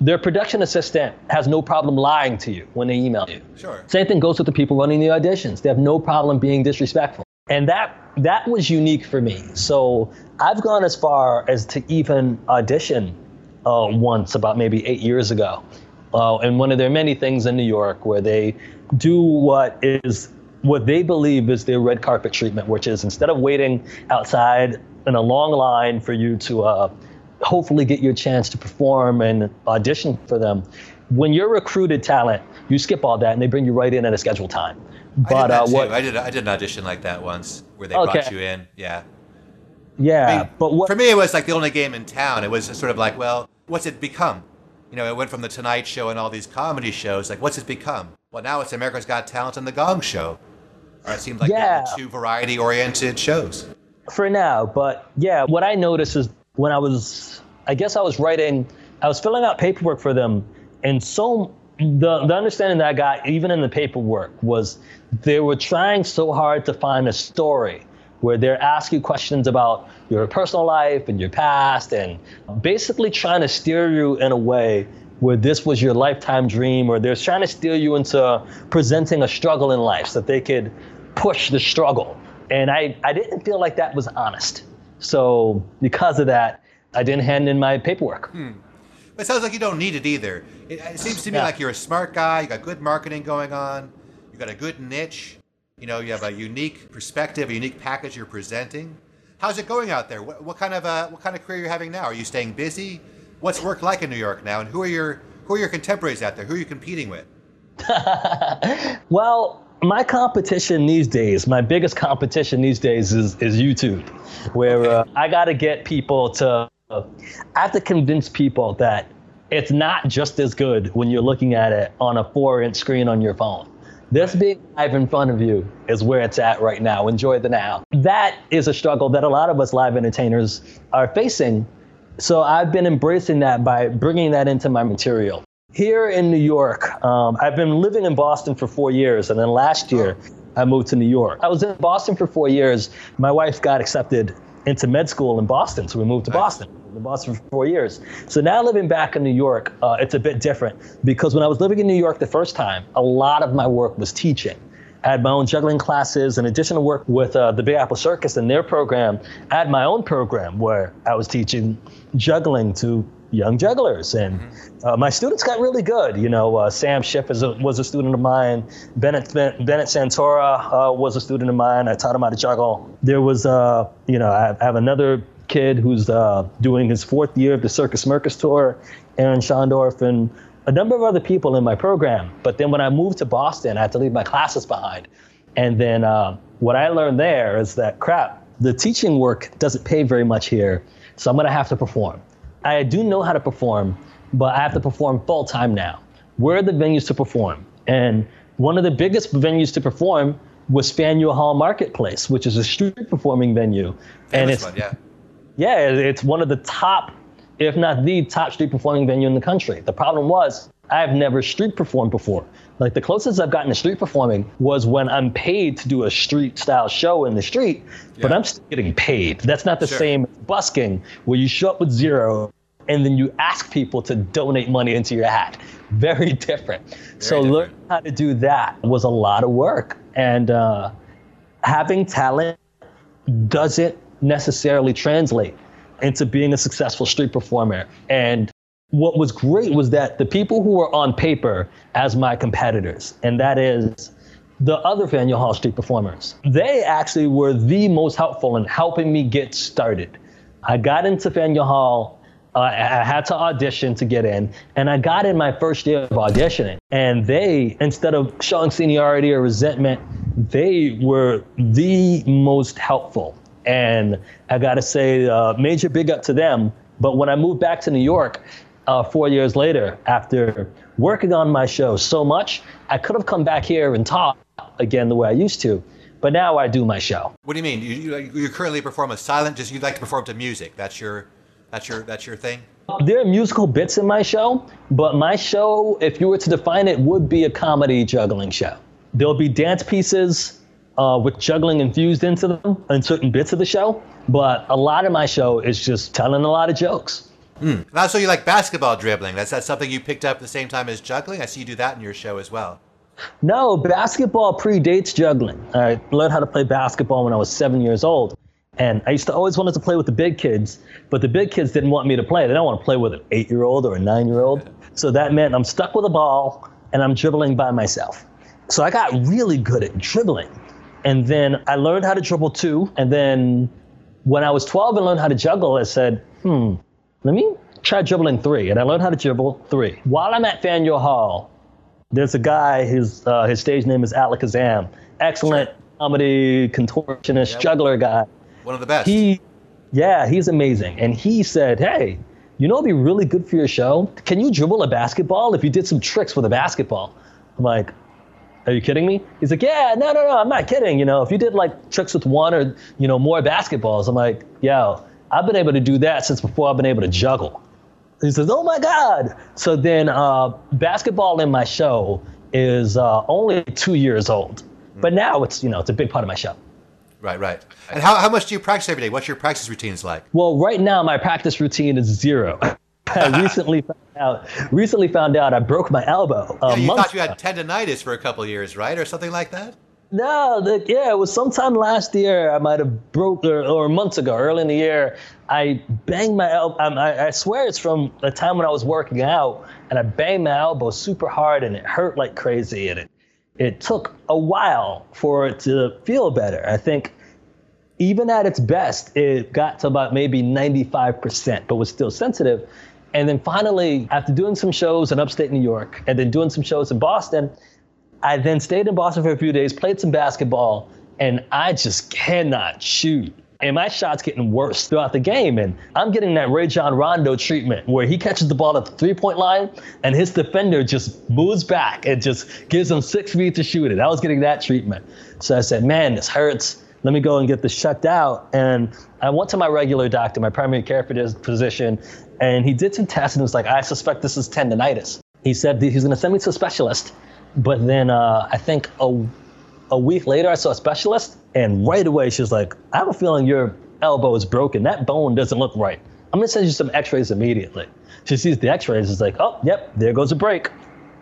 their production assistant has no problem lying to you when they email you. Sure. Same thing goes with the people running the auditions. They have no problem being disrespectful. And that that was unique for me. So I've gone as far as to even audition uh, once about maybe eight years ago. Uh, and one of their many things in New York where they do what is what they believe is their red carpet treatment, which is instead of waiting outside in a long line for you to uh, hopefully get your chance to perform and audition for them, when you're recruited talent, you skip all that and they bring you right in at a scheduled time. But I did, uh, what, I did I did an audition like that once where they okay. brought you in. Yeah. Yeah, I mean, but what, for me it was like the only game in town. It was sort of like, well, what's it become? You know, it went from the Tonight Show and all these comedy shows. Like, what's it become? Well, now it's America's Got Talent and the Gong Show. It seems like yeah. two variety-oriented shows. For now, but yeah, what I noticed is when I was, I guess I was writing, I was filling out paperwork for them, and so the the understanding that I got, even in the paperwork, was they were trying so hard to find a story where they're asking questions about your personal life and your past and basically trying to steer you in a way where this was your lifetime dream or they're trying to steer you into presenting a struggle in life so that they could push the struggle. And I, I didn't feel like that was honest. So because of that, I didn't hand in my paperwork. Hmm. But it sounds like you don't need it either. It, it seems to me yeah. like you're a smart guy. You got good marketing going on. You got a good niche. You know, you have a unique perspective, a unique package you're presenting. How's it going out there? What, what kind of uh, what kind of career are you having now? Are you staying busy? What's work like in New York now? And who are your who are your contemporaries out there? Who are you competing with? well, my competition these days, my biggest competition these days is is YouTube, where okay. uh, I got to get people to. Uh, I have to convince people that it's not just as good when you're looking at it on a four-inch screen on your phone. This being live in front of you is where it's at right now. Enjoy the now. That is a struggle that a lot of us live entertainers are facing. So I've been embracing that by bringing that into my material. Here in New York, um, I've been living in Boston for four years, and then last year I moved to New York. I was in Boston for four years. My wife got accepted into med school in Boston, so we moved to Boston in Boston for four years. So now living back in New York, uh, it's a bit different because when I was living in New York the first time, a lot of my work was teaching. I had my own juggling classes. In addition to work with uh, the Big Apple Circus and their program, I had my own program where I was teaching juggling to young jugglers. And mm-hmm. uh, my students got really good. You know, uh, Sam Schiff a, was a student of mine. Bennett, Bennett Santora uh, was a student of mine. I taught him how to juggle. There was, uh, you know, I have another kid who's uh, doing his fourth year of the Circus Smirkus tour, Aaron Schondorf, and a number of other people in my program. But then when I moved to Boston, I had to leave my classes behind. And then uh, what I learned there is that crap, the teaching work doesn't pay very much here, so I'm gonna have to perform. I do know how to perform, but I have to perform full time now. Where are the venues to perform? And one of the biggest venues to perform was Faneuil Hall Marketplace, which is a street performing venue. Famous and it's one, yeah. Yeah, it's one of the top, if not the top street performing venue in the country. The problem was I've never street performed before. Like the closest I've gotten to street performing was when I'm paid to do a street style show in the street, yeah. but I'm still getting paid. That's not the sure. same busking where you show up with zero and then you ask people to donate money into your hat. Very different. Very so different. learning how to do that was a lot of work. And uh, having talent doesn't necessarily translate into being a successful street performer. And what was great was that the people who were on paper as my competitors, and that is the other Faneuil Hall street performers, they actually were the most helpful in helping me get started. I got into Faneuil Hall. Uh, I had to audition to get in, and I got in my first year of auditioning. And they, instead of showing seniority or resentment, they were the most helpful and I got to say, uh, major big up to them. But when I moved back to New York uh, four years later, after working on my show so much, I could have come back here and taught again the way I used to. But now I do my show. What do you mean? You, you, you currently perform a silent, just you'd like to perform to music. That's your, that's your, that's your thing? There are musical bits in my show, but my show, if you were to define it, would be a comedy juggling show. There'll be dance pieces, uh, with juggling infused into them in certain bits of the show. But a lot of my show is just telling a lot of jokes. Mm. So you like basketball dribbling? That's that something you picked up at the same time as juggling? I see you do that in your show as well. No, basketball predates juggling. I learned how to play basketball when I was seven years old. And I used to always wanted to play with the big kids, but the big kids didn't want me to play. They don't want to play with an eight year old or a nine year old. So that meant I'm stuck with a ball and I'm dribbling by myself. So I got really good at dribbling. And then I learned how to dribble too. And then when I was 12 and learned how to juggle, I said, hmm, let me try dribbling three. And I learned how to dribble three. While I'm at Faneuil Hall, there's a guy, his, uh, his stage name is Alakazam. Excellent sure. comedy, contortionist, yeah, juggler guy. One of the best. He, yeah, he's amazing. And he said, hey, you know, it'd be really good for your show. Can you dribble a basketball if you did some tricks with a basketball? I'm like, are you kidding me? He's like, yeah, no, no, no, I'm not kidding. You know, if you did like tricks with one or, you know, more basketballs, I'm like, yo, I've been able to do that since before I've been able to juggle. He says, oh my God. So then uh, basketball in my show is uh, only two years old. But now it's, you know, it's a big part of my show. Right, right. And how, how much do you practice every day? What's your practice routines like? Well, right now my practice routine is zero. I recently found out. Recently found out I broke my elbow. Yeah, you thought you had tendonitis for a couple years, right, or something like that? No, the, yeah, it was sometime last year. I might have broke, or, or months ago, early in the year. I banged my elbow. Um, I, I swear it's from the time when I was working out, and I banged my elbow super hard, and it hurt like crazy, and it it took a while for it to feel better. I think even at its best, it got to about maybe 95%, but was still sensitive. And then finally, after doing some shows in upstate New York and then doing some shows in Boston, I then stayed in Boston for a few days, played some basketball, and I just cannot shoot. And my shot's getting worse throughout the game. And I'm getting that Rajon Rondo treatment where he catches the ball at the three point line and his defender just moves back and just gives him six feet to shoot it. I was getting that treatment. So I said, man, this hurts let me go and get this checked out. And I went to my regular doctor, my primary care physician, and he did some tests and was like, I suspect this is tendonitis. He said he's going to send me to a specialist. But then uh, I think a, a week later, I saw a specialist, and right away she was like, I have a feeling your elbow is broken. That bone doesn't look right. I'm going to send you some x rays immediately. She sees the x rays, is like, oh, yep, there goes a break.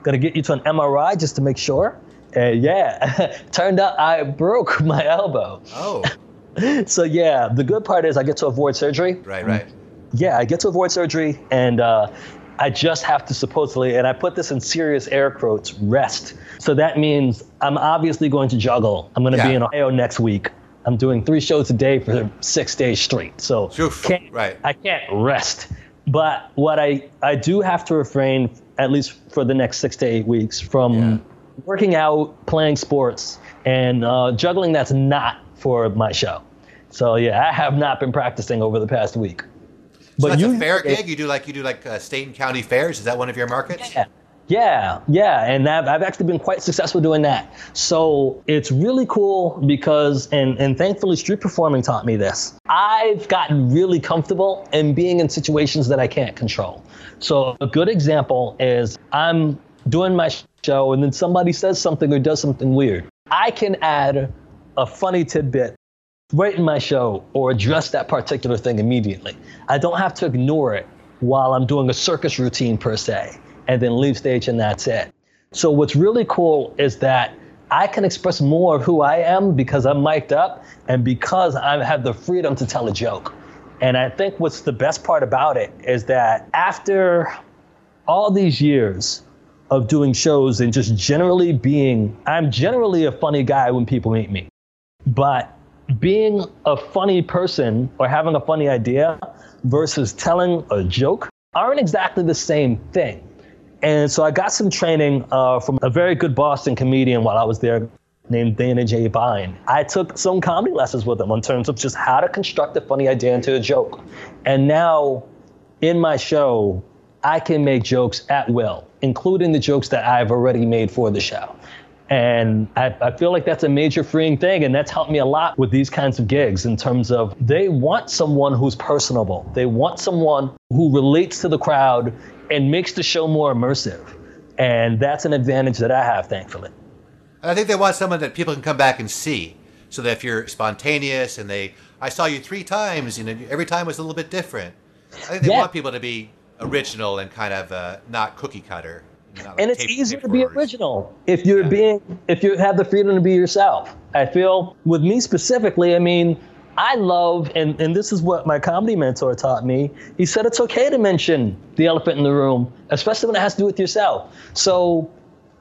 To get you to an MRI just to make sure. And yeah, turned out I broke my elbow. Oh. so yeah, the good part is I get to avoid surgery. Right, right. Yeah, I get to avoid surgery, and uh, I just have to supposedly, and I put this in serious air quotes, rest. So that means I'm obviously going to juggle. I'm going to yeah. be in Ohio next week. I'm doing three shows a day for six days straight. So can't, right. I can't rest. But what I, I do have to refrain, at least for the next six to eight weeks, from yeah working out, playing sports, and uh, juggling that's not for my show. So yeah, I have not been practicing over the past week. So but that's you, a fair gig. You do like you do like uh, state and county fairs. Is that one of your markets? Yeah. Yeah, yeah, and I've, I've actually been quite successful doing that. So it's really cool because, and, and thankfully, street performing taught me this. I've gotten really comfortable in being in situations that I can't control. So a good example is I'm doing my show and then somebody says something or does something weird. I can add a funny tidbit in my show or address that particular thing immediately. I don't have to ignore it while I'm doing a circus routine per se and then leave stage and that's it. So what's really cool is that I can express more of who I am because I'm mic'd up and because I have the freedom to tell a joke. And I think what's the best part about it is that after all these years, of doing shows and just generally being, I'm generally a funny guy when people meet me. But being a funny person or having a funny idea versus telling a joke aren't exactly the same thing. And so I got some training uh, from a very good Boston comedian while I was there named Dana J. Vine. I took some comedy lessons with him in terms of just how to construct a funny idea into a joke. And now in my show, I can make jokes at will, including the jokes that I've already made for the show. And I, I, feel like that's a major freeing thing. And that's helped me a lot with these kinds of gigs in terms of they want someone who's personable. They want someone who relates to the crowd and makes the show more immersive. And that's an advantage that I have, thankfully. I think they want someone that people can come back and see. So that if you're spontaneous and they, I saw you three times, you know, every time was a little bit different. I think they yeah. want people to be original and kind of uh, not cookie cutter. And it's easier to be original if you're yeah. being if you have the freedom to be yourself. I feel with me specifically, I mean, I love and, and this is what my comedy mentor taught me. He said it's okay to mention the elephant in the room, especially when it has to do with yourself. So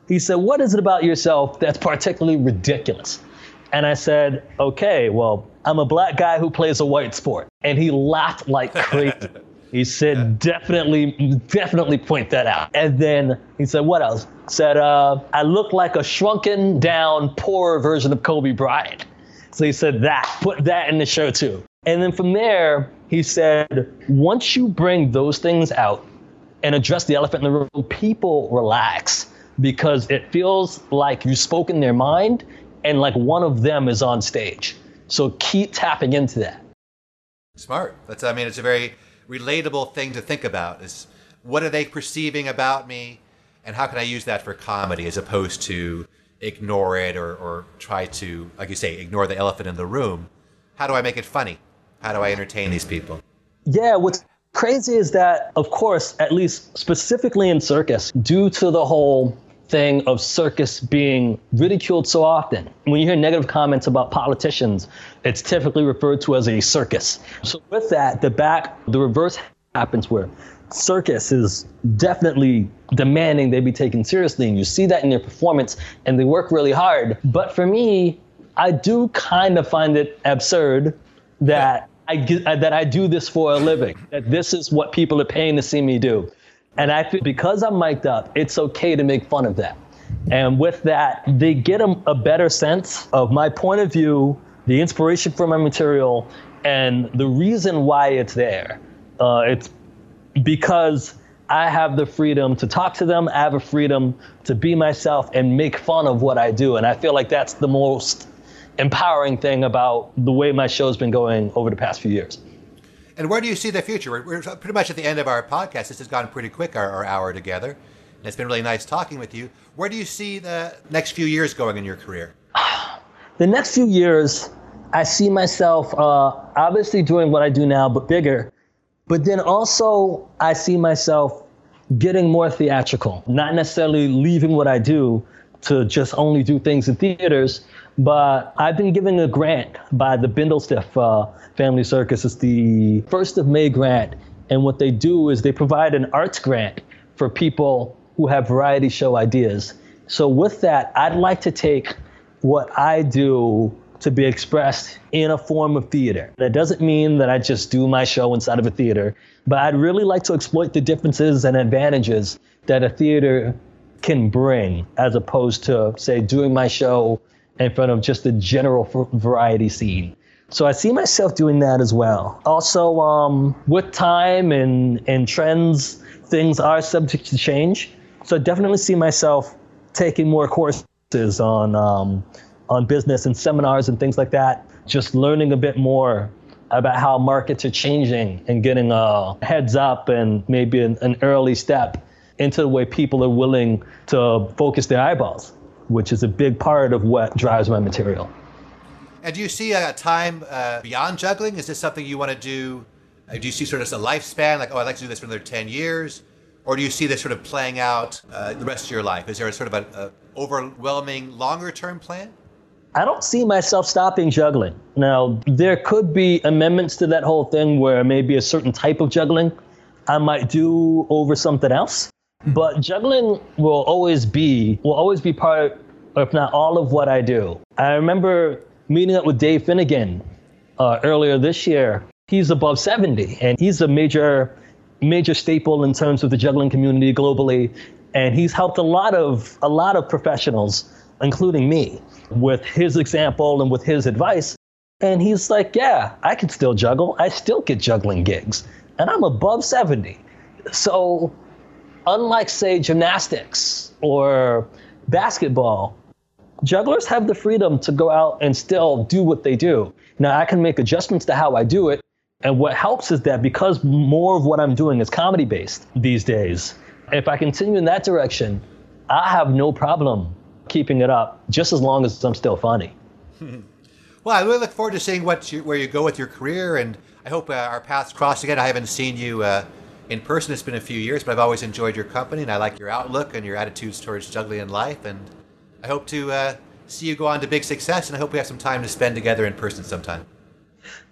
He said, What is it about yourself that's particularly ridiculous? And I said, Okay, well, I'm a black guy who plays a white sport. And he laughed like crazy. He said, yeah. definitely, definitely point that out. And then he said, what else? Said, uh, I look like a shrunken down, poor version of Kobe Bryant. So he said that, put that in the show too. And then from there, he said, once you bring those things out and address the elephant in the room, people relax because it feels like you've spoken their mind and like one of them is on stage. So keep tapping into that. Smart. That's, I mean, it's a very, relatable thing to think about is what are they perceiving about me and how can I use that for comedy as opposed to ignore it or, or try to, like you say, ignore the elephant in the room. How do I make it funny? How do I entertain these people? Yeah, what's crazy is that, of course, at least specifically in circus, due to the whole thing of circus being ridiculed so often. When you hear negative comments about politicians, it's typically referred to as a circus. So with that, the back, the reverse happens where circus is definitely demanding they be taken seriously and you see that in their performance and they work really hard. But for me, I do kind of find it absurd that I that I do this for a living. That this is what people are paying to see me do. And I feel because I'm mic'd up, it's okay to make fun of that. And with that, they get a, a better sense of my point of view, the inspiration for my material, and the reason why it's there. Uh, it's because I have the freedom to talk to them. I have a freedom to be myself and make fun of what I do. And I feel like that's the most empowering thing about the way my show's been going over the past few years. And where do you see the future? We're, we're, pretty much at the end of our podcast. This has gone pretty quick, our, our hour together. And it's been really nice talking with you. Where do you see the next few years going in your career? The next few years, I see myself uh, obviously doing what I do now, but bigger. But then also, I see myself getting more theatrical, not necessarily leaving what I do to just only do things in theaters, but I've been given a grant by the Bindlestiff uh, Family Circus. It's the First of May grant. And what they do is they provide an arts grant for people who have variety show ideas. So, with that, I'd like to take what I do to be expressed in a form of theater. That doesn't mean that I just do my show inside of a theater, but I'd really like to exploit the differences and advantages that a theater can bring as opposed to, say, doing my show in front of just the general variety scene. So I see myself doing that as well. Also, um, with time and, and trends, things are subject to change. So I definitely see myself taking more courses on um, on business and seminars and things like that. Just learning a bit more about how markets are changing and getting a heads up and maybe an, an early step into the way people are willing to focus their eyeballs which is a big part of what drives my material. And do you see a time uh, beyond juggling? Is this something you want to do? Uh, do you see sort of a lifespan, like, oh, I'd like to do this for another 10 years? Or do you see this sort of playing out uh, the rest of your life? Is there a sort of an overwhelming longer term plan? I don't see myself stopping juggling. Now, there could be amendments to that whole thing where maybe a certain type of juggling I might do over something else. But juggling will always be will always be part, if not all, of what I do. I remember meeting up with Dave Finnigan uh, earlier this year. He's above 70, and he's a major major staple in terms of the juggling community globally, and he's helped a lot of a lot of professionals, including me, with his example and with his advice. And he's like, "Yeah, I can still juggle. I still get juggling gigs, and I'm above 70." So unlike, say, gymnastics or basketball, jugglers have the freedom to go out and still do what they do. Now, I can make adjustments to how I do it. And what helps is that because more of what I'm doing is comedy based these days, if I continue in that direction, I have no problem keeping it up just as long as I'm still funny. well, I really look forward to seeing what you, where you go with your career, and I hope uh, our paths cross again. I haven't seen you uh, in person, it's been a few years, but I've always enjoyed your company, and I like your outlook and your attitudes towards juggling in life. And I hope to uh, see you go on to big success, and I hope we have some time to spend together in person sometime.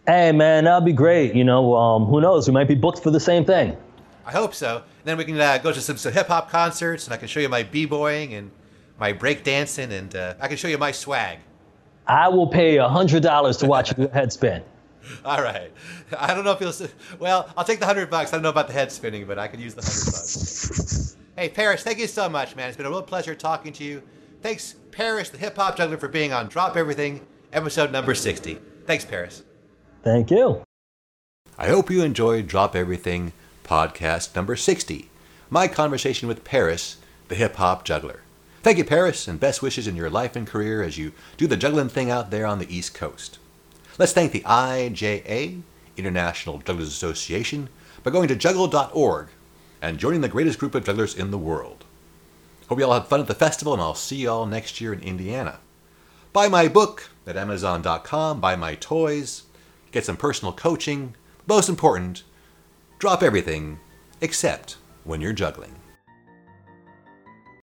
Hey, man, that'll be great. You know, um, who knows? We might be booked for the same thing. I hope so. And then we can uh, go to some, some hip hop concerts, and I can show you my b boying, and my break dancing, and uh, I can show you my swag. I will pay hundred dollars to watch you do a head spin. All right. I don't know if you'll. Well, I'll take the hundred bucks. I don't know about the head spinning, but I could use the hundred bucks. hey, Paris, thank you so much, man. It's been a real pleasure talking to you. Thanks, Paris, the hip hop juggler, for being on Drop Everything, episode number 60. Thanks, Paris. Thank you. I hope you enjoyed Drop Everything podcast number 60, my conversation with Paris, the hip hop juggler. Thank you, Paris, and best wishes in your life and career as you do the juggling thing out there on the East Coast. Let's thank the IJA, International Jugglers Association, by going to juggle.org and joining the greatest group of jugglers in the world. Hope you all have fun at the festival, and I'll see you all next year in Indiana. Buy my book at Amazon.com, buy my toys, get some personal coaching. Most important, drop everything except when you're juggling.